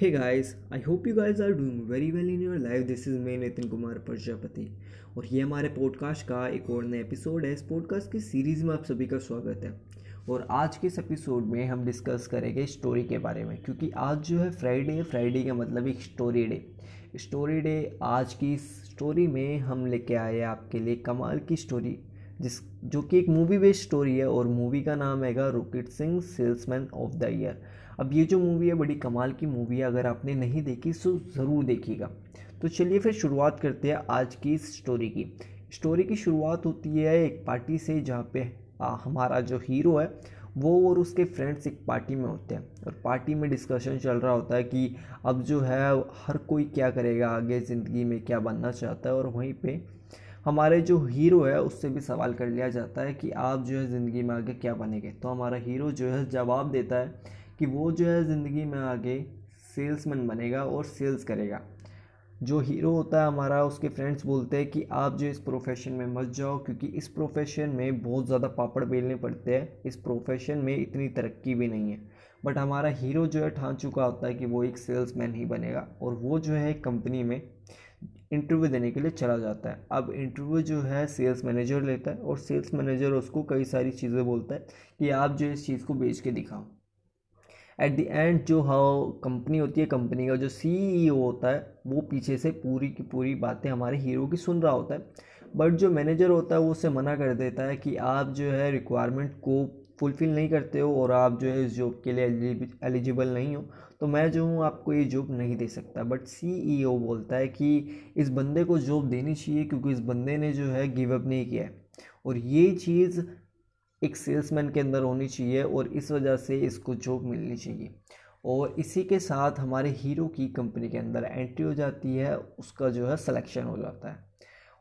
Hey guys, I hope you guys are doing very well in your life. This is मैं नितिन कुमार प्रजापति और ये हमारे podcast का एक और नया एपिसोड है। इस पॉडकास्ट की सीरीज़ में आप सभी का स्वागत है। और आज के इस एपिसोड में हम डिस्कस करेंगे स्टोरी के बारे में। क्योंकि आज जो है फ्राइडे है। फ्राइडे का मतलब एक स्टोरी डे स्टोरी डे आज की स्टोरी में हम लेके आए आपके लिए कमाल की स्टोरी जिस जो कि एक मूवी बेस्ड स्टोरी है। और मूवी का नाम हैगा Rocket Singh salesman of the year अब ये जो मूवी है बड़ी कमाल की मूवी है अगर आपने नहीं देखी तो ज़रूर देखिएगा। तो चलिए फिर शुरुआत करते हैं आज की स्टोरी की। स्टोरी की शुरुआत होती है एक पार्टी से जहाँ पे आ, हमारा जो हीरो है वो और उसके फ्रेंड्स एक पार्टी में होते हैं। और पार्टी में डिस्कशन चल रहा होता है कि अब जो है हर कोई क्या करेगा आगे ज़िंदगी में क्या बनना चाहता है? और वहीं पे हमारे जो हीरो है उससे भी सवाल कर लिया जाता है कि आप जो है ज़िंदगी में आगे क्या बनेंगे? तो हमारा हीरो जो है जवाब देता है कि वो जो है ज़िंदगी में आगे सेल्समैन बनेगा और सेल्स करेगा। जो हीरो होता है हमारा, उसके फ्रेंड्स बोलते हैं कि आप जो इस प्रोफेशन में मत जाओ, क्योंकि इस प्रोफेशन में बहुत ज़्यादा पापड़ बेलने पड़ते हैं। इस प्रोफेशन में इतनी तरक्की भी नहीं है। बट हमारा हीरो जो है ठान चुका होता है कि वो एक सेल्समैन ही बनेगा और वो जो है कंपनी में इंटरव्यू देने के लिए चला जाता है। अब इंटरव्यू जो है सेल्स मैनेजर लेता है और सेल्स मैनेजर उसको कई सारी चीज़ें बोलता है कि आप जो इस चीज़ को बेच के दिखाओ। एट द एंड जो हाउ कंपनी होती है कंपनी का जो सी e होता है, वो पीछे से पूरी की पूरी बातें हमारे हीरो की सुन रहा होता है। बट जो मैनेजर होता है, वो उसे मना कर देता है कि आप जो है रिक्वायरमेंट को फुलफ़िल नहीं करते हो और आप जो है इस जॉब के लिए एलिजिबल नहीं हो। तो मैं जो हूँ, आपको ये जॉब नहीं दे सकता। बट सी e बोलता है कि इस बंदे को जॉब देनी चाहिए, क्योंकि इस बंदे ने जो है गिव अप नहीं किया है। और ये चीज़ एक सेल्समैन के अंदर होनी चाहिए और इस वजह से इसको जॉब मिलनी चाहिए। और इसी के साथ हमारे हीरो की कंपनी के अंदर एंट्री हो जाती है, उसका जो है सिलेक्शन हो जाता है।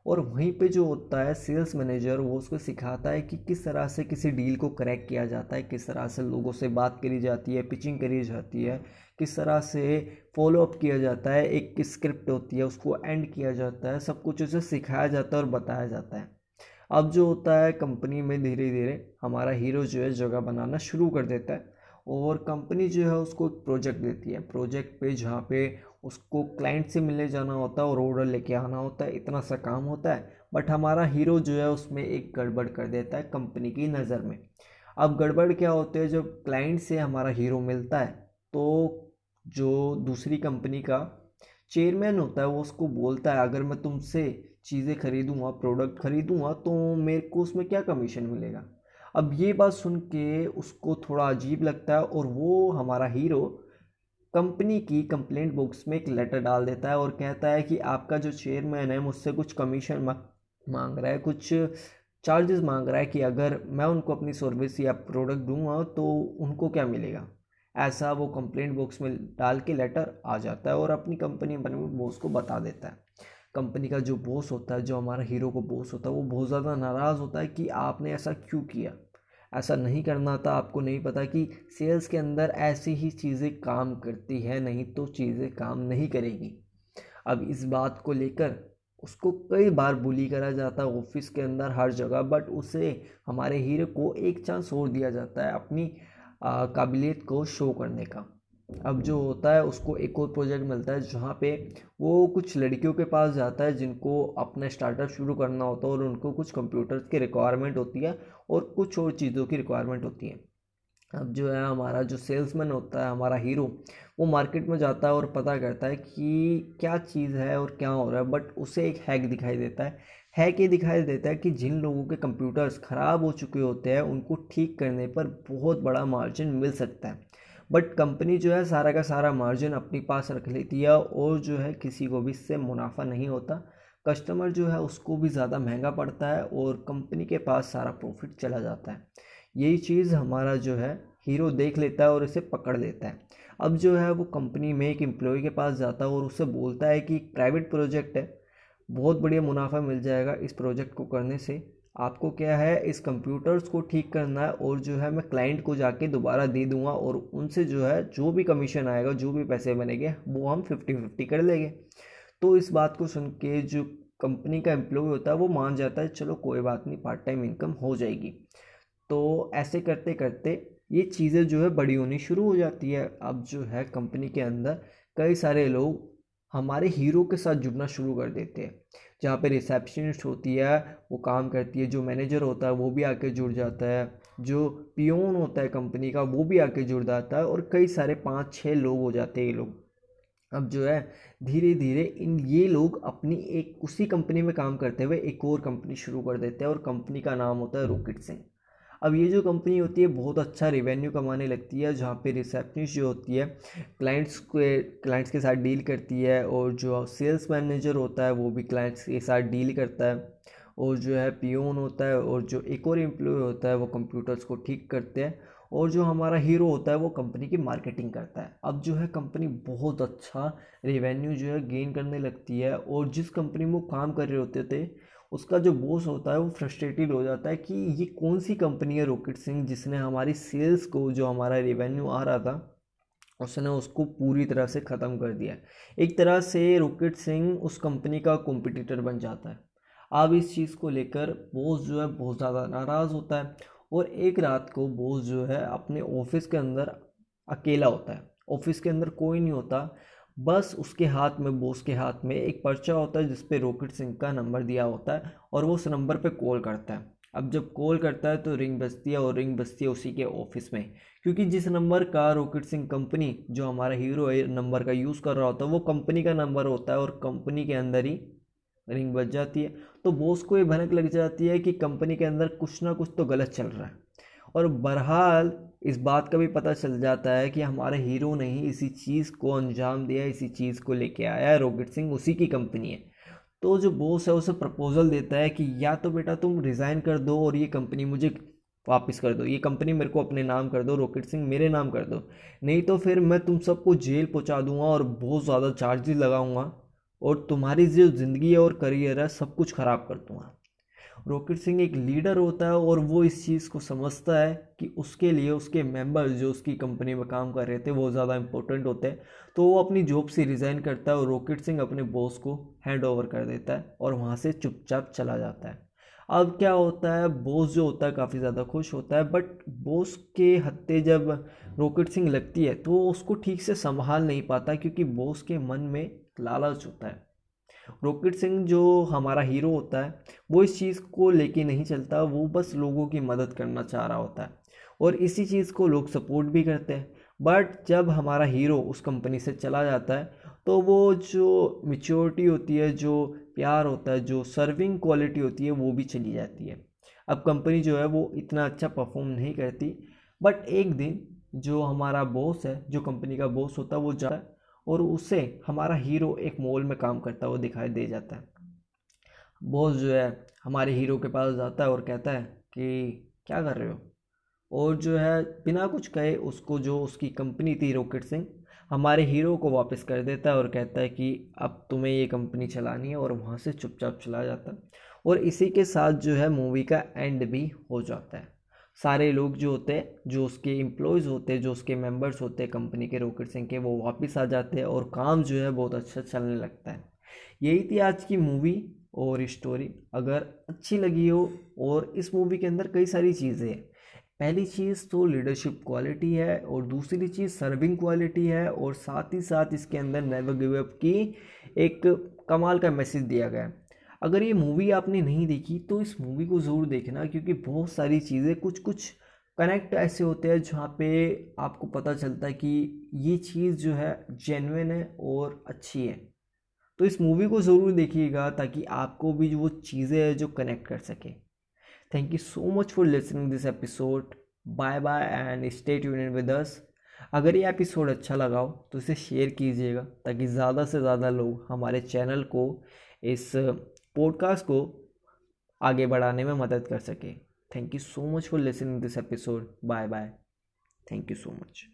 और वहीं पे जो होता है, सेल्स मैनेजर, वो उसको सिखाता है कि किस तरह से किसी डील को करेक्ट किया जाता है, किस तरह से लोगों से बात करी जाती है, पिचिंग करी जाती है, किस तरह से फॉलो अप किया जाता है, एक स्क्रिप्ट होती है, उसको एंड किया जाता है, सब कुछ उसे सिखाया जाता है और बताया जाता है। अब जो होता है कंपनी में धीरे धीरे हमारा हीरो जो है जगह बनाना शुरू कर देता है और कंपनी जो है उसको एक प्रोजेक्ट देती है। प्रोजेक्ट पे जहाँ पे उसको क्लाइंट से मिलने जाना होता है और ऑर्डर लेके आना होता है, इतना सा काम होता है। बट हमारा हीरो जो है उसमें एक गड़बड़ कर देता है कंपनी की नज़र में। अब गड़बड़ क्या होते हैं? जब क्लाइंट से हमारा हीरो मिलता है तो जो दूसरी कंपनी का चेयरमैन होता है, वो उसको बोलता है, अगर मैं तुमसे चीज़ें खरीदूँगा प्रोडक्ट खरीदूँगा तो मेरे को उसमें क्या कमीशन मिलेगा? अब ये बात सुन के उसको थोड़ा अजीब लगता है और वो हमारा हीरो कंपनी की कंप्लेंट बॉक्स में एक लेटर डाल देता है और कहता है कि आपका जो चेयरमैन है, मुझसे कुछ कमीशन मांग रहा है, कुछ चार्जेस मांग रहा है कि अगर मैं उनको अपनी सर्विस या प्रोडक्ट दूँगा तो उनको क्या मिलेगा? ऐसा वो कंप्लेंट बॉक्स में डाल के लेटर आ जाता है और अपनी कंपनी बने बॉस को बता देता है। कंपनी का जो बॉस होता है, जो हमारा हीरो को बॉस होता है, वो बहुत ज़्यादा नाराज़ होता है कि आपने ऐसा क्यों किया? ऐसा नहीं करना था, आपको नहीं पता कि सेल्स के अंदर ऐसी ही चीज़ें काम करती है, नहीं तो चीज़ें काम नहीं करेगी। अब इस बात को लेकर उसको कई बार बुली करा जाता है ऑफ़िस के अंदर हर जगह बट उसे हमारे हीरो को एक चांस और दिया जाता है अपनी काबिलियत को शो करने का। अब जो होता है, उसको एक और प्रोजेक्ट मिलता है, जहाँ पे वो कुछ लड़कियों के पास जाता है, जिनको अपना स्टार्टअप शुरू करना होता है और उनको कुछ कंप्यूटर्स की रिक्वायरमेंट होती है और कुछ और चीज़ों की रिक्वायरमेंट होती है। अब जो है, हमारा जो सेल्समैन होता है, हमारा हीरो वो मार्केट में जाता है और पता करता है कि क्या चीज़ है और क्या हो रहा है बट उसे एक हैक दिखाई देता है। हैक ये दिखाई देता है कि जिन लोगों के कंप्यूटर्स ख़राब हो चुके होते हैं, उनको ठीक करने पर बहुत बड़ा मार्जिन मिल सकता है। बट कंपनी जो है सारा का सारा मार्जिन अपने पास रख लेती है और जो है किसी को भी इससे मुनाफा नहीं होता। कस्टमर जो है उसको भी ज़्यादा महँगा पड़ता है और कंपनी के पास सारा प्रॉफिट चला जाता है। यही चीज़ हमारा जो है हीरो देख लेता है और इसे पकड़ लेता है। अब जो है वो कंपनी में एक एम्प्लॉय के पास जाता है और उससे बोलता है कि प्राइवेट प्रोजेक्ट है, बहुत बढ़िया मुनाफा मिल जाएगा इस प्रोजेक्ट को करने से। आपको क्या है, इस कंप्यूटर्स को ठीक करना है और जो है मैं क्लाइंट को जाके दोबारा दे दूँगा और उनसे जो है, जो भी कमीशन आएगा, जो भी पैसे बनेंगे, वो हम फिफ्टी फिफ्टी कर लेंगे। तो इस बात को सुन के जो कंपनी का एम्प्लॉय होता है, वो मान जाता है, चलो, कोई बात नहीं पार्ट टाइम इनकम हो जाएगी। तो ऐसे करते करते ये चीज़ें जो है बड़ी होनी शुरू हो जाती है। अब जो है कंपनी के अंदर कई सारे लोग हमारे हीरो के साथ जुड़ना शुरू कर देते हैं। जहाँ पे रिसेप्शनिस्ट होती है, वो काम करती है, जो मैनेजर होता है, वो भी आके जुड़ जाता है। जो पियोन होता है कंपनी का, वो भी आके जुड़ जाता है और कई सारे पाँच छः लोग हो जाते हैं ये लोग। अब जो है धीरे धीरे इन ये लोग अपनी एक, उसी कंपनी में काम करते हुए एक और कंपनी शुरू कर देते हैं और कंपनी का नाम होता है रॉकेट सिंह अब ये जो कंपनी होती है, बहुत अच्छा रिवेन्यू कमाने लगती है, जहाँ पे रिसेप्शनिस्ट जो होती है क्लाइंट्स के क्लाइंट्स के साथ डील करती है और जो सेल्स मैनेजर होता है, वो भी क्लाइंट्स के साथ डील करता है और जो है पियोन होता है और जो एक और एम्प्लॉय होता है, वो कंप्यूटर्स को ठीक करते हैं और जो हमारा हीरो होता है, वो कंपनी की मार्केटिंग करता है। अब जो है कंपनी बहुत अच्छा रेवेन्यू जो है गेन करने लगती है और जिस कंपनी में वो काम कर रहे होते थे उसका जो बॉस होता है वो फ्रस्ट्रेटेड हो जाता है कि ये कौन सी कंपनी है रॉकेट सिंह जिसने हमारी सेल्स को, जो हमारा रेवेन्यू आ रहा था, उसने उसको पूरी तरह से ख़त्म कर दिया है। एक तरह से रॉकेट सिंह उस कंपनी का कॉम्पिटिटर बन जाता है। अब इस चीज़ को लेकर बॉस जो है बहुत ज़्यादा नाराज़ होता है और एक रात को बॉस जो है अपने ऑफ़िस के अंदर अकेला होता है। ऑफ़िस के अंदर कोई नहीं होता। बस उसके हाथ में, बॉस के हाथ में एक पर्चा होता है जिस पे रॉकेट सिंह का नंबर दिया होता है और वो उस नंबर पे कॉल करता है। अब जब कॉल करता है तो रिंग बजती है और रिंग बजती है उसी के ऑफ़िस में। क्योंकि जिस नंबर का रॉकेट सिंह कंपनी, जो हमारा हीरो है, नंबर का यूज़ कर रहा होता है, वो कंपनी का नंबर होता है और कंपनी के अंदर ही रिंग बज जाती है। तो बॉस को ये भनक लग जाती है कि कंपनी के अंदर कुछ ना कुछ तो गलत चल रहा है। और बहरहाल, इस बात का भी पता चल जाता है कि हमारे हीरो ने ही इसी चीज़ को अंजाम दिया, इसी चीज़ को लेके आया है रॉकेट सिंह उसी की कंपनी है। तो जो बॉस है, उसे प्रपोजल देता है कि या तो बेटा तुम रिज़ाइन कर दो और ये कंपनी मुझे वापस कर दो, ये कंपनी मेरे को अपने नाम कर दो रॉकेट सिंह मेरे नाम कर दो। नहीं तो फिर मैं तुम सबको जेल पहुँचा दूँगा और बहुत ज़्यादा चार्जेस लगाऊँगा और तुम्हारी जो ज़िंदगी है और करियर है, सब कुछ ख़राब कर दूँगा। रॉकेट सिंह एक लीडर होता है और वो इस चीज़ को समझता है कि उसके लिए उसके मेंबर्स जो उसकी कंपनी में काम कर रहे थे, वो ज़्यादा इंपॉर्टेंट होते हैं। तो वो अपनी जॉब से रिज़ाइन करता है और रॉकेट सिंह अपने बॉस को हैंड ओवर कर देता है और वहाँ से चुपचाप चला जाता है। अब क्या होता है बॉस जो होता है काफ़ी ज़्यादा खुश होता है बट बॉस के हत्ते जब रॉकेट सिंह लगती है तो उसको ठीक से संभाल नहीं पाता क्योंकि बॉस के मन में लालच होता है। रॉकेट सिंह जो हमारा हीरो होता है, वो इस चीज़ को लेके नहीं चलता, वो बस लोगों की मदद करना चाह रहा होता है और इसी चीज़ को लोग सपोर्ट भी करते हैं। बट जब हमारा हीरो उस कंपनी से चला जाता है तो वो जो मिच्योरिटी होती है, जो प्यार होता है, जो सर्विंग क्वालिटी होती है, वो भी चली जाती है। अब कंपनी जो है, वो इतना अच्छा परफॉर्म नहीं करती, बट एक दिन जो हमारा बॉस है, जो कंपनी का बॉस होता है, वो जाता है और उससे हमारा हीरो एक मॉल में काम करता हुआ दिखाई दे जाता है। बॉस जो है, हमारे हीरो के पास जाता है और कहता है कि, क्या कर रहे हो? और जो है, बिना कुछ कहे उसको जो उसकी कंपनी थी रॉकेट सिंह, हमारे हीरो को वापस कर देता है और कहता है कि, अब तुम्हें ये कंपनी चलानी है, और वहाँ से चुपचाप चला जाता है। और इसी के साथ जो है, मूवी का एंड भी हो जाता है। सारे लोग जो होते हैं, जो उसके एम्प्लॉयज़ होते हैं, जो उसके मेंबर्स होते हैं कंपनी के रॉकेट सिंह के, वो वापस आ जाते हैं और काम जो है बहुत अच्छा चलने लगता है। यही थी आज की मूवी और स्टोरी अगर अच्छी लगी हो और इस मूवी के अंदर कई सारी चीज़ें हैं। पहली चीज़ तो लीडरशिप क्वालिटी है और दूसरी चीज़ सर्विंग क्वालिटी है और साथ ही साथ इसके अंदर नेवर गिव अप की एक कमाल का मैसेज दिया गया है। अगर ये मूवी आपने नहीं देखी तो इस मूवी को ज़रूर देखना, क्योंकि बहुत सारी चीज़ें कुछ कुछ कनेक्ट ऐसे होते हैं, जहाँ पे आपको पता चलता है कि ये चीज़ जो है जेनविन है और अच्छी है। तो इस मूवी को ज़रूर देखिएगा, ताकि आपको भी वो चीज़ें जो कनेक्ट कर सके। Thank you so much for listening this episode bye bye and stay tune with us अगर ये एपिसोड अच्छा लगा हो तो इसे शेयर कीजिएगा, ताकि ज़्यादा से ज़्यादा लोग हमारे चैनल को इस पॉडकास्ट को आगे बढ़ाने में मदद कर सके। Thank you so much for listening this episode bye bye thank you so much